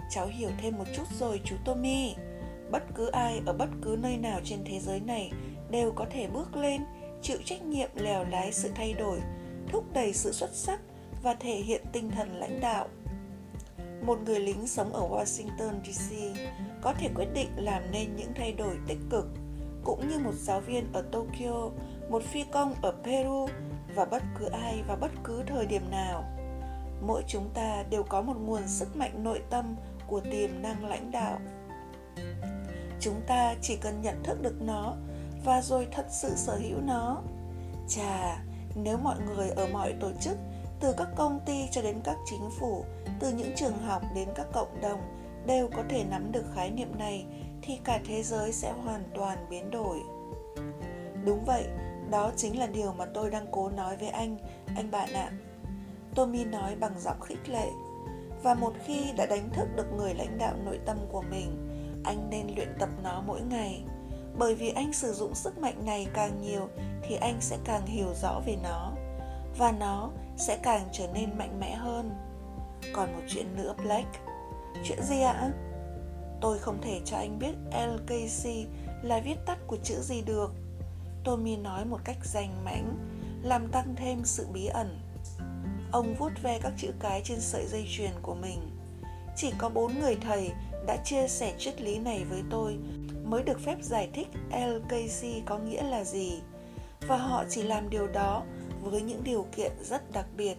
Cháu hiểu thêm một chút rồi chú Tommy. Bất cứ ai ở bất cứ nơi nào trên thế giới này đều có thể bước lên, chịu trách nhiệm lèo lái sự thay đổi, thúc đẩy sự xuất sắc và thể hiện tinh thần lãnh đạo. Một người lính sống ở Washington DC có thể quyết định làm nên những thay đổi tích cực, cũng như một giáo viên ở Tokyo, một phi công ở Peru và bất cứ ai vào bất cứ thời điểm nào mỗi chúng ta đều có một nguồn sức mạnh nội tâm của tiềm năng lãnh đạo. Chúng ta chỉ cần nhận thức được nó và rồi thật sự sở hữu nó. Chà, nếu mọi người ở mọi tổ chức, từ các công ty cho đến các chính phủ, từ những trường học đến các cộng đồng đều có thể nắm được khái niệm này, thì cả thế giới sẽ hoàn toàn biến đổi. Đúng vậy, đó chính là điều mà tôi đang cố nói với anh anh bạn ạ. Tommy nói bằng giọng khích lệ và một khi đã đánh thức được người lãnh đạo nội tâm của mình, anh nên luyện tập nó mỗi ngày. Bởi vì anh sử dụng sức mạnh này càng nhiều thì anh sẽ càng hiểu rõ về nó, và nó sẽ càng trở nên mạnh mẽ hơn. Còn một chuyện nữa, Blake. Chuyện gì ạ? Tôi không thể cho anh biết LKC là viết tắt của chữ gì được. Tommy nói một cách rành mãnh, làm tăng thêm sự bí ẩn. Ông vuốt ve các chữ cái trên sợi dây chuyền của mình. Chỉ có bốn người thầy đã chia sẻ triết lý này với tôi mới được phép giải thích LKC có nghĩa là gì. Và họ chỉ làm điều đó với những điều kiện rất đặc biệt.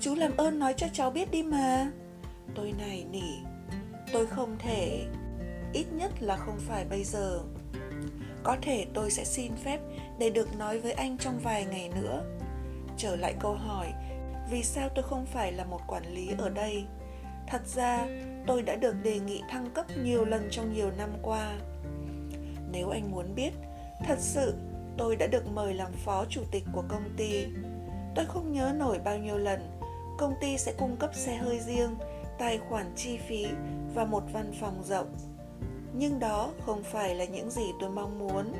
Chú làm ơn nói cho cháu biết đi mà. Tôi này nỉ. Tôi không thể. Ít nhất là không phải bây giờ. Có thể tôi sẽ xin phép để được nói với anh trong vài ngày nữa. Trở lại câu hỏi vì sao tôi không phải là một quản lý ở đây? Thật ra, tôi đã được đề nghị thăng cấp nhiều lần trong nhiều năm qua. Nếu anh muốn biết, thật sự tôi đã được mời làm phó chủ tịch của công ty. Tôi không nhớ nổi bao nhiêu lần công ty sẽ cung cấp xe hơi riêng, tài khoản chi phí và một văn phòng rộng. Nhưng đó không phải là những gì tôi mong muốn.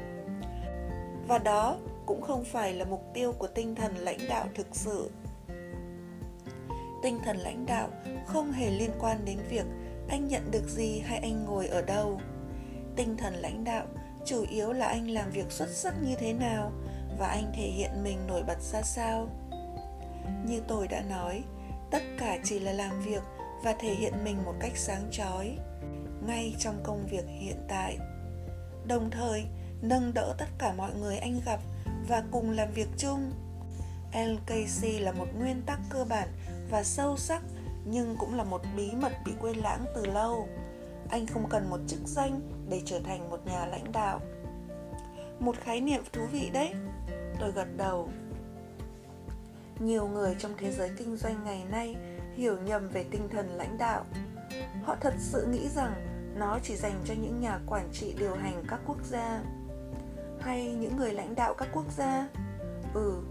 Và đó cũng không phải là mục tiêu của tinh thần lãnh đạo thực sự tinh thần lãnh đạo không hề liên quan đến việc anh nhận được gì hay anh ngồi ở đâu. Tinh thần lãnh đạo chủ yếu là anh làm việc xuất sắc như thế nào và anh thể hiện mình nổi bật ra sao. Như tôi đã nói, tất cả chỉ là làm việc và thể hiện mình một cách sáng chói, ngay trong công việc hiện tại. Đồng thời, nâng đỡ tất cả mọi người anh gặp và cùng làm việc chung. LKC là một nguyên tắc cơ bản và sâu sắc, nhưng cũng là một bí mật bị quên lãng từ lâu. Anh không cần một chức danh để trở thành một nhà lãnh đạo. Một khái niệm thú vị đấy. Tôi gật đầu. Nhiều người trong thế giới kinh doanh ngày nay hiểu nhầm về tinh thần lãnh đạo. Họ thật sự nghĩ rằng nó chỉ dành cho những nhà quản trị điều hành các quốc gia. Hay những người lãnh đạo các quốc gia? Ừ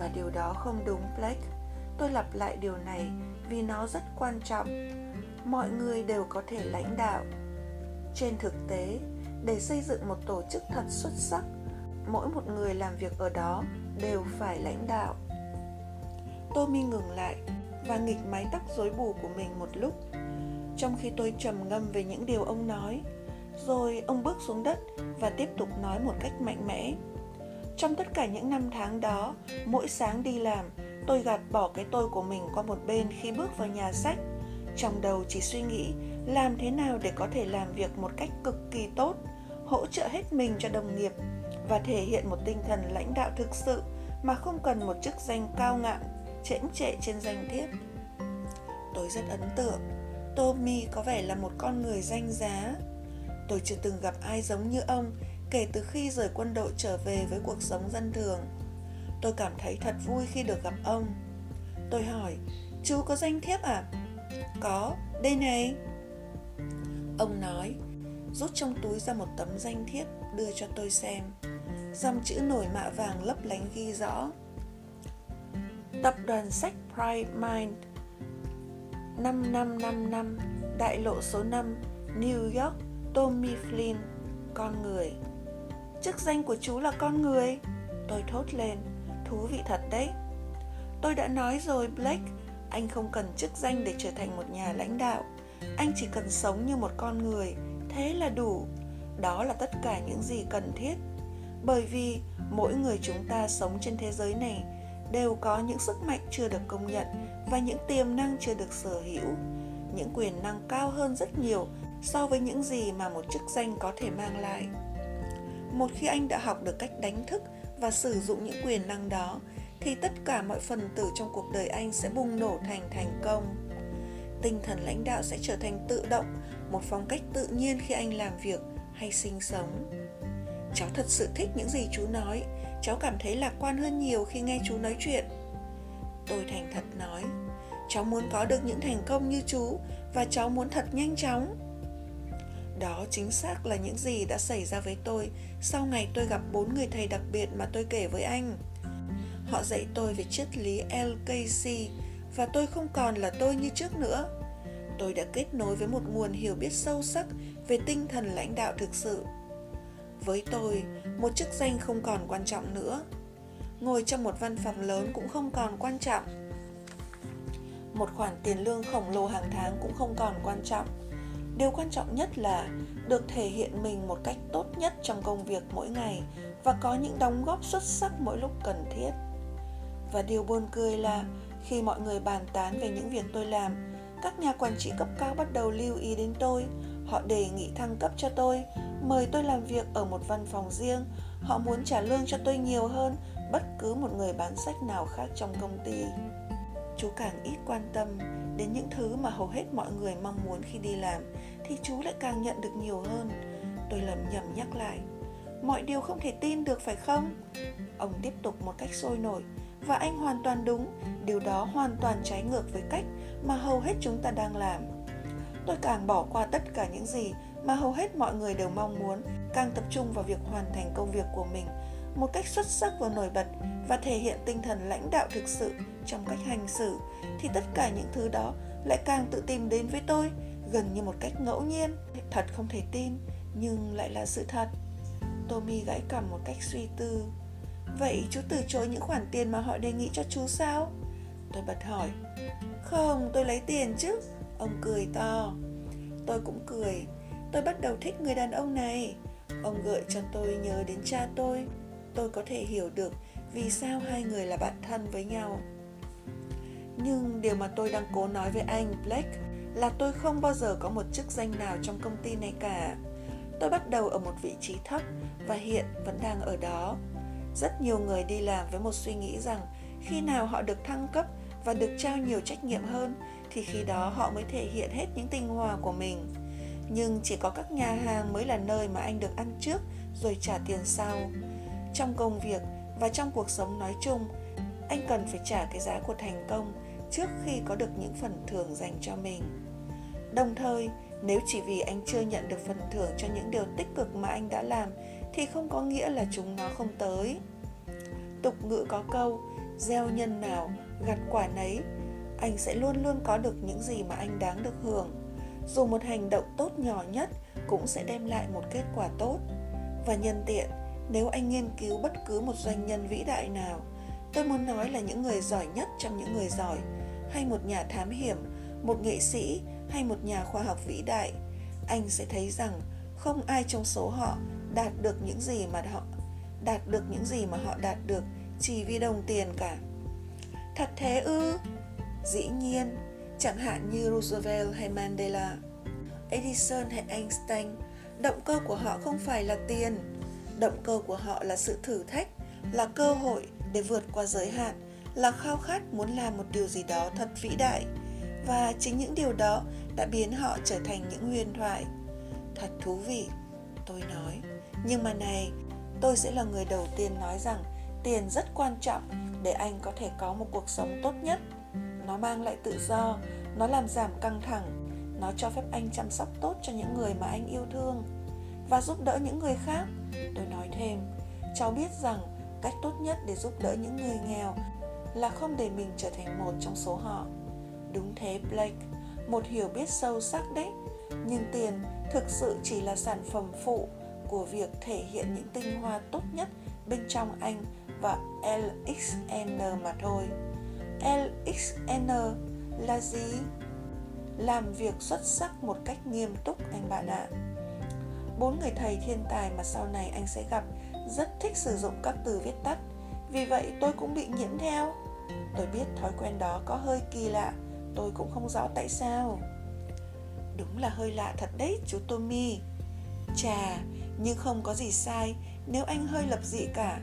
và điều đó không đúng, blake tôi lặp lại điều này vì nó rất quan trọng. Mọi người đều có thể lãnh đạo. Trên thực tế, để xây dựng một tổ chức thật xuất sắc, mỗi một người làm việc ở đó đều phải lãnh đạo. Tommy ngừng lại và nghịch mái tóc rối bù của mình một lúc. Trong khi tôi trầm ngâm về những điều ông nói, rồi ông bước xuống đất và tiếp tục nói một cách mạnh mẽ. Trong tất cả những năm tháng đó, mỗi sáng đi làm tôi gạt bỏ cái tôi của mình qua một bên khi bước vào nhà sách. Trong đầu chỉ suy nghĩ, làm thế nào để có thể làm việc một cách cực kỳ tốt, hỗ trợ hết mình cho đồng nghiệp và thể hiện một tinh thần lãnh đạo thực sự mà không cần một chức danh cao ngạo chễm trệ trên danh thiếp. Tôi rất ấn tượng. Tommy có vẻ là một con người danh giá. Tôi chưa từng gặp ai giống như ông kể từ khi rời quân đội trở về với cuộc sống dân thường tôi cảm thấy thật vui khi được gặp ông. Tôi hỏi, chú có danh thiếp à? Có, đây này. Ông nói, rút trong túi ra một tấm danh thiếp đưa cho tôi xem. Dòng chữ nổi mạ vàng lấp lánh ghi rõ. Tập đoàn sách Pride Mind 5555 Đại lộ số 5 New York, Tommy Flynn, Con người. Chức danh của chú là con người. Tôi thốt lên. Thú vị thật đấy. Tôi đã nói rồi, Blake. Anh không cần chức danh để trở thành một nhà lãnh đạo. Anh chỉ cần sống như một con người. Thế là đủ. Đó là tất cả những gì cần thiết. Bởi vì mỗi người chúng ta sống trên thế giới này đều có những sức mạnh chưa được công nhận và những tiềm năng chưa được sở hữu. Những quyền năng cao hơn rất nhiều so với những gì mà một chức danh có thể mang lại. Một khi anh đã học được cách đánh thức và sử dụng những quyền năng đó, thì tất cả mọi phần tử trong cuộc đời anh sẽ bùng nổ thành thành công. Tinh thần lãnh đạo sẽ trở thành tự động, một phong cách tự nhiên khi anh làm việc hay sinh sống. Cháu thật sự thích những gì chú nói. Cháu cảm thấy lạc quan hơn nhiều khi nghe chú nói chuyện. Tôi thành thật nói, cháu muốn có được những thành công như chú và cháu muốn thật nhanh chóng đó chính xác là những gì đã xảy ra với tôi sau ngày tôi gặp bốn người thầy đặc biệt mà tôi kể với anh. Họ dạy tôi về triết lý lkc và tôi không còn là tôi như trước nữa. Tôi đã kết nối với một nguồn hiểu biết sâu sắc về tinh thần lãnh đạo thực sự. Với tôi, một chức danh không còn quan trọng nữa. Ngồi trong một văn phòng lớn cũng không còn quan trọng. Một khoản tiền lương khổng lồ hàng tháng cũng không còn quan trọng điều quan trọng nhất là được thể hiện mình một cách tốt nhất trong công việc mỗi ngày và có những đóng góp xuất sắc mỗi lúc cần thiết. Và điều buồn cười là khi mọi người bàn tán về những việc tôi làm, các nhà quản trị cấp cao bắt đầu lưu ý đến tôi. Họ đề nghị thăng cấp cho tôi, mời tôi làm việc ở một văn phòng riêng. Họ muốn trả lương cho tôi nhiều hơn bất cứ một người bán sách nào khác trong công ty chú càng ít quan tâm đến những thứ mà hầu hết mọi người mong muốn khi đi làm, thì chú lại càng nhận được nhiều hơn. Tôi lầm nhầm nhắc lại, mọi điều không thể tin được, phải không? Ông tiếp tục một cách sôi nổi, và anh hoàn toàn đúng, điều đó hoàn toàn trái ngược với cách mà hầu hết chúng ta đang làm. Tôi càng bỏ qua tất cả những gì mà hầu hết mọi người đều mong muốn, càng tập trung vào việc hoàn thành công việc của mình một cách xuất sắc và nổi bật và thể hiện tinh thần lãnh đạo thực sự trong cách hành xử thì tất cả những thứ đó lại càng tự tìm đến với tôi gần như một cách ngẫu nhiên thật không thể tin nhưng lại là sự thật tommy gãi cằm một cách suy tư vậy chú từ chối những khoản tiền mà họ đề nghị cho chú sao tôi bật hỏi Không, tôi lấy tiền chứ. Ông cười to. Tôi cũng cười. Tôi bắt đầu thích người đàn ông này. Ông gợi cho tôi nhớ đến cha tôi. Tôi có thể hiểu được vì sao hai người là bạn thân với nhau. Nhưng điều mà tôi đang cố nói với anh, Blake, là tôi không bao giờ có một chức danh nào trong công ty này cả. Tôi bắt đầu ở một vị trí thấp và hiện vẫn đang ở đó. Rất nhiều người đi làm với một suy nghĩ rằng khi nào họ được thăng cấp và được trao nhiều trách nhiệm hơn thì khi đó họ mới thể hiện hết những tinh hoa của mình. Nhưng chỉ có các nhà hàng mới là nơi mà anh được ăn trước rồi trả tiền sau. Trong công việc và trong cuộc sống nói chung, anh cần phải trả cái giá của thành công trước khi có được những phần thưởng dành cho mình. Đồng thời, nếu chỉ vì anh chưa nhận được phần thưởng cho những điều tích cực mà anh đã làm thì không có nghĩa là chúng nó không tới. Tục ngữ có câu, gieo nhân nào, gặt quả nấy, anh sẽ luôn luôn có được những gì mà anh đáng được hưởng. Dù một hành động tốt nhỏ nhất cũng sẽ đem lại một kết quả tốt. Và nhân tiện, nếu anh nghiên cứu bất cứ một doanh nhân vĩ đại nào, tôi muốn nói là những người giỏi nhất trong những người giỏi, hay một nhà thám hiểm, một nghệ sĩ hay một nhà khoa học vĩ đại, anh sẽ thấy rằng không ai trong số họ đạt được những gì mà họ đạt được những gì mà họ đạt được chỉ vì đồng tiền cả. Thật thế ư? Dĩ nhiên, chẳng hạn như Roosevelt hay Mandela, Edison hay Einstein, động cơ của họ không phải là tiền, động cơ của họ là sự thử thách, là cơ hội để vượt qua giới hạn, là khao khát muốn làm một điều gì đó thật vĩ đại. Và chính những điều đó đã biến họ trở thành những huyền thoại. Thật thú vị, tôi nói. Nhưng mà này, tôi sẽ là người đầu tiên nói rằng tiền rất quan trọng để anh có thể có một cuộc sống tốt nhất. Nó mang lại tự do, nó làm giảm căng thẳng, nó cho phép anh chăm sóc tốt cho những người mà anh yêu thương và giúp đỡ những người khác. Tôi nói thêm, cháu biết rằng cách tốt nhất để giúp đỡ những người nghèo là không để mình trở thành một trong số họ. Đúng thế Blake, một hiểu biết sâu sắc đấy. Nhưng tiền thực sự chỉ là sản phẩm phụ của việc thể hiện những tinh hoa tốt nhất bên trong anh và LXN mà thôi. LXN là gì? Làm việc xuất sắc một cách nghiêm túc anh bạn ạ. Bốn người thầy thiên tài mà sau này anh sẽ gặp rất thích sử dụng các từ viết tắt. Vì vậy tôi cũng bị nhiễm theo. Tôi biết thói quen đó có hơi kỳ lạ, tôi cũng không rõ tại sao. Đúng là hơi lạ thật đấy chú Tommy. Chà, nhưng không có gì sai nếu anh hơi lập dị cả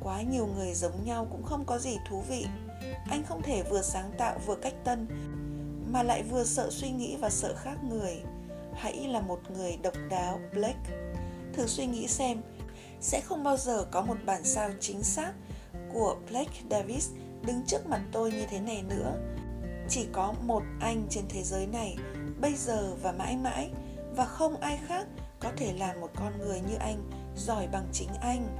quá nhiều người giống nhau cũng không có gì thú vị anh không thể vừa sáng tạo vừa cách tân mà lại vừa sợ suy nghĩ và sợ khác người hãy là một người độc đáo, blake. Thử suy nghĩ xem, sẽ không bao giờ có một bản sao chính xác của blake davis đứng trước mặt tôi như thế này nữa. Chỉ có một anh trên thế giới này bây giờ và mãi mãi, và không ai khác có thể làm một con người như anh, giỏi bằng chính anh.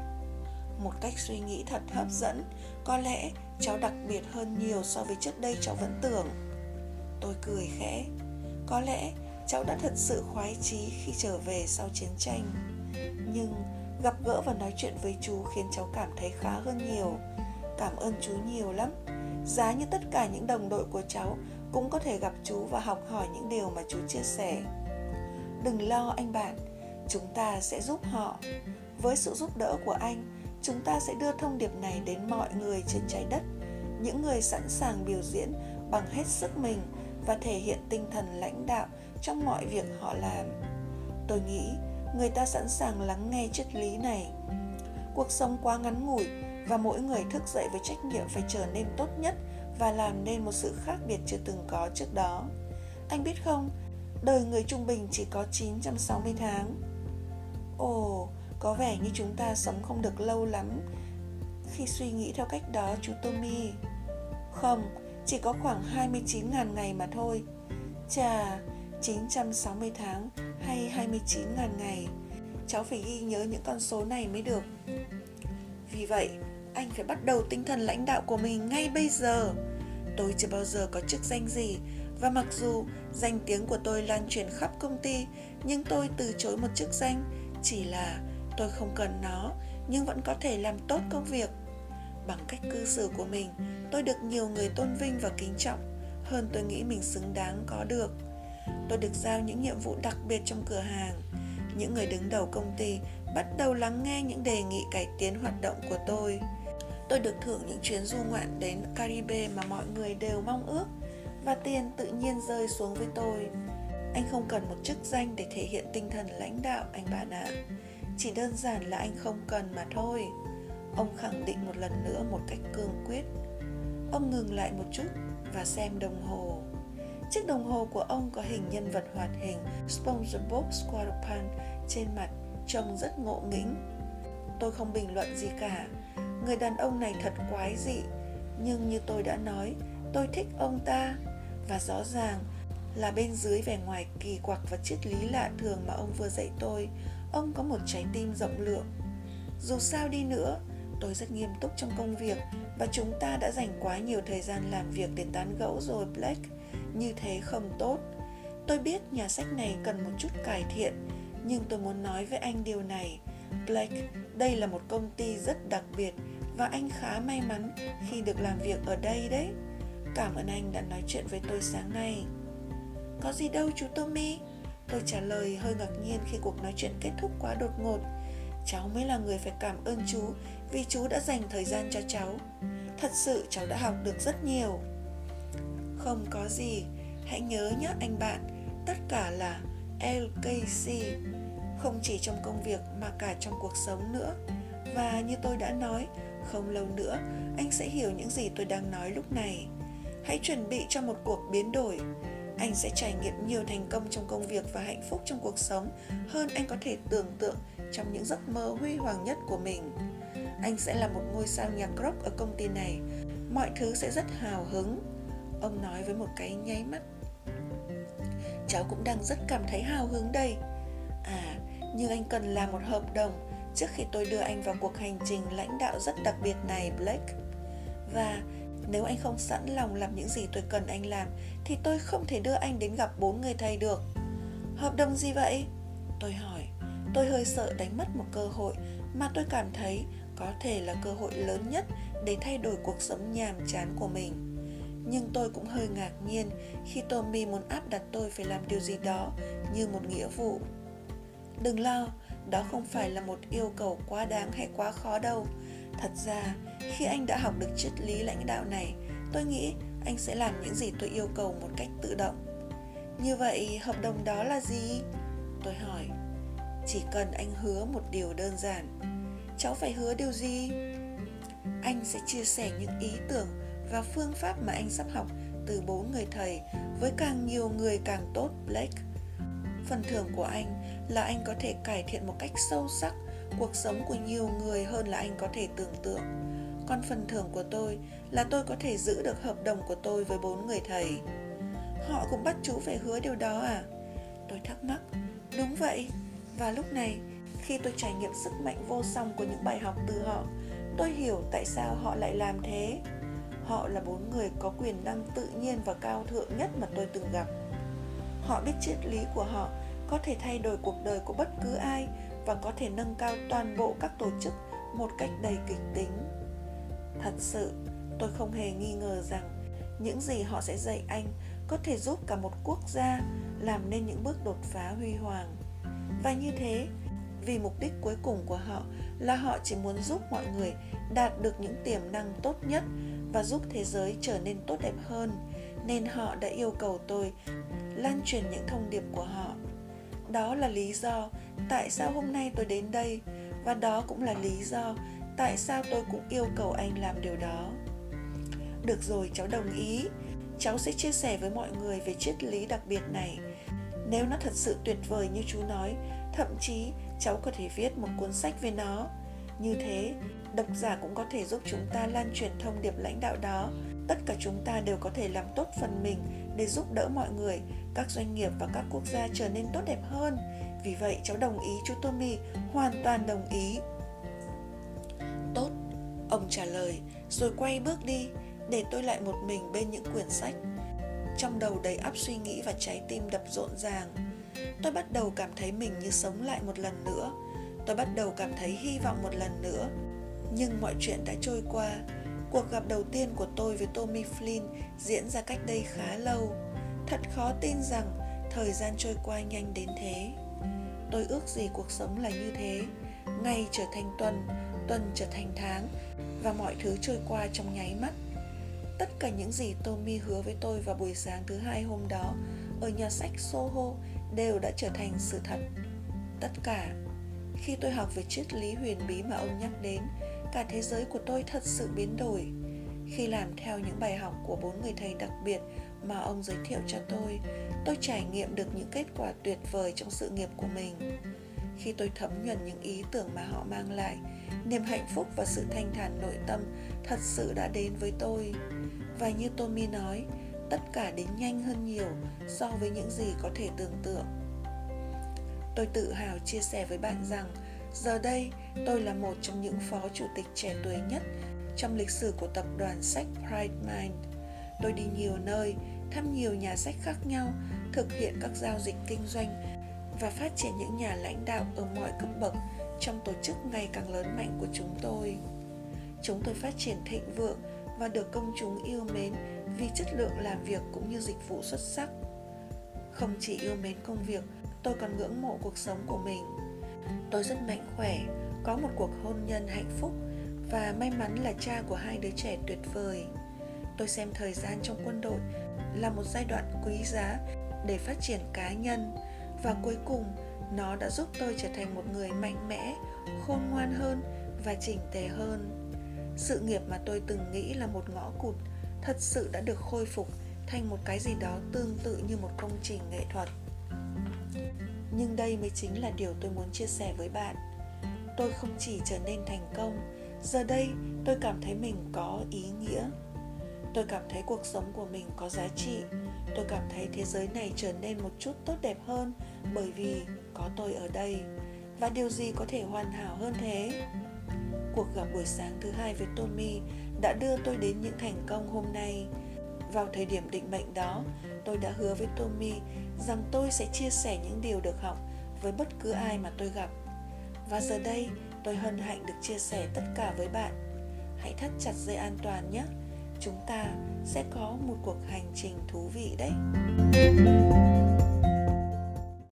Một cách suy nghĩ thật hấp dẫn, có lẽ cháu đặc biệt hơn nhiều so với trước đây cháu vẫn tưởng. Tôi cười khẽ. Có lẽ cháu đã thật sự khoái chí khi trở về sau chiến tranh. Nhưng gặp gỡ và nói chuyện với chú khiến cháu cảm thấy khá hơn nhiều. Cảm ơn chú nhiều lắm. Giá như tất cả những đồng đội của cháu cũng có thể gặp chú và học hỏi những điều mà chú chia sẻ. Đừng lo anh bạn, chúng ta sẽ giúp họ. Với sự giúp đỡ của anh, chúng ta sẽ đưa thông điệp này đến mọi người trên trái đất. Những người sẵn sàng biểu diễn bằng hết sức mình và thể hiện tinh thần lãnh đạo trong mọi việc họ làm tôi nghĩ người ta sẵn sàng lắng nghe triết lý này cuộc sống quá ngắn ngủi và mỗi người thức dậy với trách nhiệm phải trở nên tốt nhất và làm nên một sự khác biệt chưa từng có trước đó. Anh biết không, đời người trung bình chỉ có 960 tháng. Ồ, có vẻ như chúng ta sống không được lâu lắm khi suy nghĩ theo cách đó chú Tommy. Không, chỉ có khoảng 29.000 ngày mà thôi. Chà, 960 tháng hay 29.000 ngày. Cháu phải ghi nhớ những con số này mới được. Vì vậy, anh phải bắt đầu tinh thần lãnh đạo của mình ngay bây giờ. Tôi chưa bao giờ có chức danh gì và mặc dù danh tiếng của tôi lan truyền khắp công ty nhưng tôi từ chối một chức danh chỉ là tôi không cần nó nhưng vẫn có thể làm tốt công việc bằng cách cư xử của mình tôi được nhiều người tôn vinh và kính trọng hơn tôi nghĩ mình xứng đáng có được. Tôi được giao những nhiệm vụ đặc biệt trong cửa hàng. Những người đứng đầu công ty bắt đầu lắng nghe những đề nghị cải tiến hoạt động của tôi. Tôi được thưởng những chuyến du ngoạn đến Caribe mà mọi người đều mong ước và tiền tự nhiên rơi xuống với tôi. Anh không cần một chức danh để thể hiện tinh thần lãnh đạo, anh bạn ạ. À. Chỉ đơn giản là anh không cần mà thôi. Ông khẳng định một lần nữa một cách cương quyết. Ông ngừng lại một chút và xem đồng hồ. Chiếc đồng hồ của ông có hình nhân vật hoạt hình SpongeBob SquarePants trên mặt trông rất ngộ nghĩnh. Tôi không bình luận gì cả. Người đàn ông này thật quái dị, nhưng như tôi đã nói, tôi thích ông ta và rõ ràng là bên dưới vẻ ngoài kỳ quặc và triết lý lạ thường mà ông vừa dạy tôi, ông có một trái tim rộng lượng. Dù sao đi nữa, tôi rất nghiêm túc trong công việc và chúng ta đã dành quá nhiều thời gian làm việc để tán gẫu rồi Blake. Như thế không tốt. Tôi biết nhà sách này cần một chút cải thiện, nhưng tôi muốn nói với anh điều này. Blake, đây là một công ty rất đặc biệt và anh khá may mắn khi được làm việc ở đây đấy. Cảm ơn anh đã nói chuyện với tôi sáng nay. Có gì đâu chú Tommy Tôi trả lời hơi ngạc nhiên khi cuộc nói chuyện kết thúc quá đột ngột Cháu mới là người phải cảm ơn chú Vì chú đã dành thời gian cho cháu Thật sự cháu đã học được rất nhiều không có gì. Hãy nhớ nhé anh bạn, Tất cả là LKC Không chỉ trong công việc mà cả trong cuộc sống nữa. Và như tôi đã nói, Không lâu nữa, anh sẽ hiểu những gì tôi đang nói lúc này. Hãy chuẩn bị cho một cuộc biến đổi. Anh sẽ trải nghiệm nhiều thành công trong công việc và hạnh phúc trong cuộc sống hơn anh có thể tưởng tượng trong những giấc mơ huy hoàng nhất của mình. Anh sẽ là một ngôi sao nhạc rock ở công ty này. Mọi thứ sẽ rất hào hứng ông nói với một cái nháy mắt. Cháu cũng đang rất cảm thấy hào hứng đây. À nhưng anh cần làm một hợp đồng trước khi tôi đưa anh vào cuộc hành trình lãnh đạo rất đặc biệt này, blake. Và nếu anh không sẵn lòng làm những gì tôi cần anh làm, Thì tôi không thể đưa anh đến gặp bốn người thầy được. Hợp đồng gì vậy? Tôi hỏi. Tôi hơi sợ đánh mất một cơ hội, Mà tôi cảm thấy có thể là cơ hội lớn nhất Để thay đổi cuộc sống nhàm chán của mình. Nhưng tôi cũng hơi ngạc nhiên Khi Tommy muốn áp đặt tôi phải làm điều gì đó Như một nghĩa vụ Đừng lo, đó không phải là một yêu cầu quá đáng hay quá khó đâu Thật ra, khi anh đã học được triết lý lãnh đạo này, tôi nghĩ anh sẽ làm những gì tôi yêu cầu một cách tự động. Như vậy, hợp đồng đó là gì? Tôi hỏi. Chỉ cần anh hứa một điều đơn giản. Cháu phải hứa điều gì? Anh sẽ chia sẻ những ý tưởng và phương pháp mà anh sắp học từ bốn người thầy với càng nhiều người càng tốt, Blake. Phần thưởng của anh là anh có thể cải thiện một cách sâu sắc cuộc sống của nhiều người hơn là anh có thể tưởng tượng. Còn phần thưởng của tôi là tôi có thể giữ được hợp đồng của tôi với bốn người thầy. Họ cũng bắt chú phải hứa điều đó à? Tôi thắc mắc. Đúng vậy. Và lúc này khi tôi trải nghiệm sức mạnh vô song của những bài học từ họ tôi hiểu tại sao họ lại làm thế họ là bốn người có quyền năng tự nhiên và cao thượng nhất mà tôi từng gặp. Họ biết triết lý của họ, có thể thay đổi cuộc đời của bất cứ ai và có thể nâng cao toàn bộ các tổ chức một cách đầy kịch tính. Thật sự, tôi không hề nghi ngờ rằng những gì họ sẽ dạy anh có thể giúp cả một quốc gia làm nên những bước đột phá huy hoàng. Và như thế, vì mục đích cuối cùng của họ là họ chỉ muốn giúp mọi người đạt được những tiềm năng tốt nhất và giúp thế giới trở nên tốt đẹp hơn, nên họ đã yêu cầu tôi lan truyền những thông điệp của họ. Đó là lý do tại sao hôm nay tôi đến đây, và đó cũng là lý do tại sao tôi cũng yêu cầu anh làm điều đó. Được rồi, cháu đồng ý. Cháu sẽ chia sẻ với mọi người về triết lý đặc biệt này. Nếu nó thật sự tuyệt vời như chú nói, thậm chí cháu có thể viết một cuốn sách về nó. Như thế độc giả cũng có thể giúp chúng ta lan truyền thông điệp lãnh đạo đó. Tất cả chúng ta đều có thể làm tốt phần mình để giúp đỡ mọi người, các doanh nghiệp và các quốc gia trở nên tốt đẹp hơn. Vì vậy, cháu đồng ý chú Tommy, hoàn toàn đồng ý. Tốt, ông trả lời, rồi quay bước đi, để tôi lại một mình bên những quyển sách. Trong đầu đầy ắp suy nghĩ và trái tim đập rộn ràng, tôi bắt đầu cảm thấy mình như sống lại một lần nữa. Tôi bắt đầu cảm thấy hy vọng một lần nữa nhưng mọi chuyện đã trôi qua Cuộc gặp đầu tiên của tôi với Tommy Flynn diễn ra cách đây khá lâu. Thật khó tin rằng thời gian trôi qua nhanh đến thế. Tôi ước gì cuộc sống là như thế, ngày trở thành tuần, tuần trở thành tháng và mọi thứ trôi qua trong nháy mắt. Tất cả những gì Tommy hứa với tôi vào buổi sáng thứ hai hôm đó ở nhà sách Soho đều đã trở thành sự thật. Tất cả. Khi tôi học về triết lý huyền bí mà ông nhắc đến, cả thế giới của tôi thật sự biến đổi. Khi làm theo những bài học của bốn người thầy đặc biệt mà ông giới thiệu cho tôi, tôi trải nghiệm được những kết quả tuyệt vời trong sự nghiệp của mình. Khi tôi thấm nhuần những ý tưởng mà họ mang lại, niềm hạnh phúc và sự thanh thản nội tâm thật sự đã đến với tôi. Và như Tommy nói, tất cả đến nhanh hơn nhiều so với những gì có thể tưởng tượng. Tôi tự hào chia sẻ với bạn rằng giờ đây tôi là một trong những phó chủ tịch trẻ tuổi nhất trong lịch sử của tập đoàn sách Pride Mind. Tôi đi nhiều nơi, thăm nhiều nhà sách khác nhau, thực hiện các giao dịch kinh doanh và phát triển những nhà lãnh đạo ở mọi cấp bậc trong tổ chức ngày càng lớn mạnh của chúng tôi. Chúng tôi phát triển thịnh vượng và được công chúng yêu mến vì chất lượng làm việc cũng như dịch vụ xuất sắc. Không chỉ yêu mến công việc, tôi còn ngưỡng mộ cuộc sống của mình. Tôi rất mạnh khỏe, có một cuộc hôn nhân hạnh phúc và may mắn là cha của hai đứa trẻ tuyệt vời. Tôi xem thời gian trong quân đội là một giai đoạn quý giá để phát triển cá nhân và cuối cùng nó đã giúp tôi trở thành một người mạnh mẽ, khôn ngoan hơn và chỉnh tề hơn. Sự nghiệp mà tôi từng nghĩ là một ngõ cụt thật sự đã được khôi phục thành một cái gì đó tương tự như một công trình nghệ thuật. Nhưng đây mới chính là điều tôi muốn chia sẻ với bạn. Tôi không chỉ trở nên thành công, giờ đây tôi cảm thấy mình có ý nghĩa. Tôi cảm thấy cuộc sống của mình có giá trị. Tôi cảm thấy thế giới này trở nên một chút tốt đẹp hơn bởi vì có tôi ở đây. Và điều gì có thể hoàn hảo hơn thế? Cuộc gặp buổi sáng thứ hai với Tommy đã đưa tôi đến những thành công hôm nay. Vào thời điểm định mệnh đó, tôi đã hứa với Tommy rằng tôi sẽ chia sẻ những điều được học với bất cứ ai mà tôi gặp. Và giờ đây, tôi hân hạnh được chia sẻ tất cả với bạn. Hãy thắt chặt dây an toàn nhé. Chúng ta sẽ có một cuộc hành trình thú vị đấy.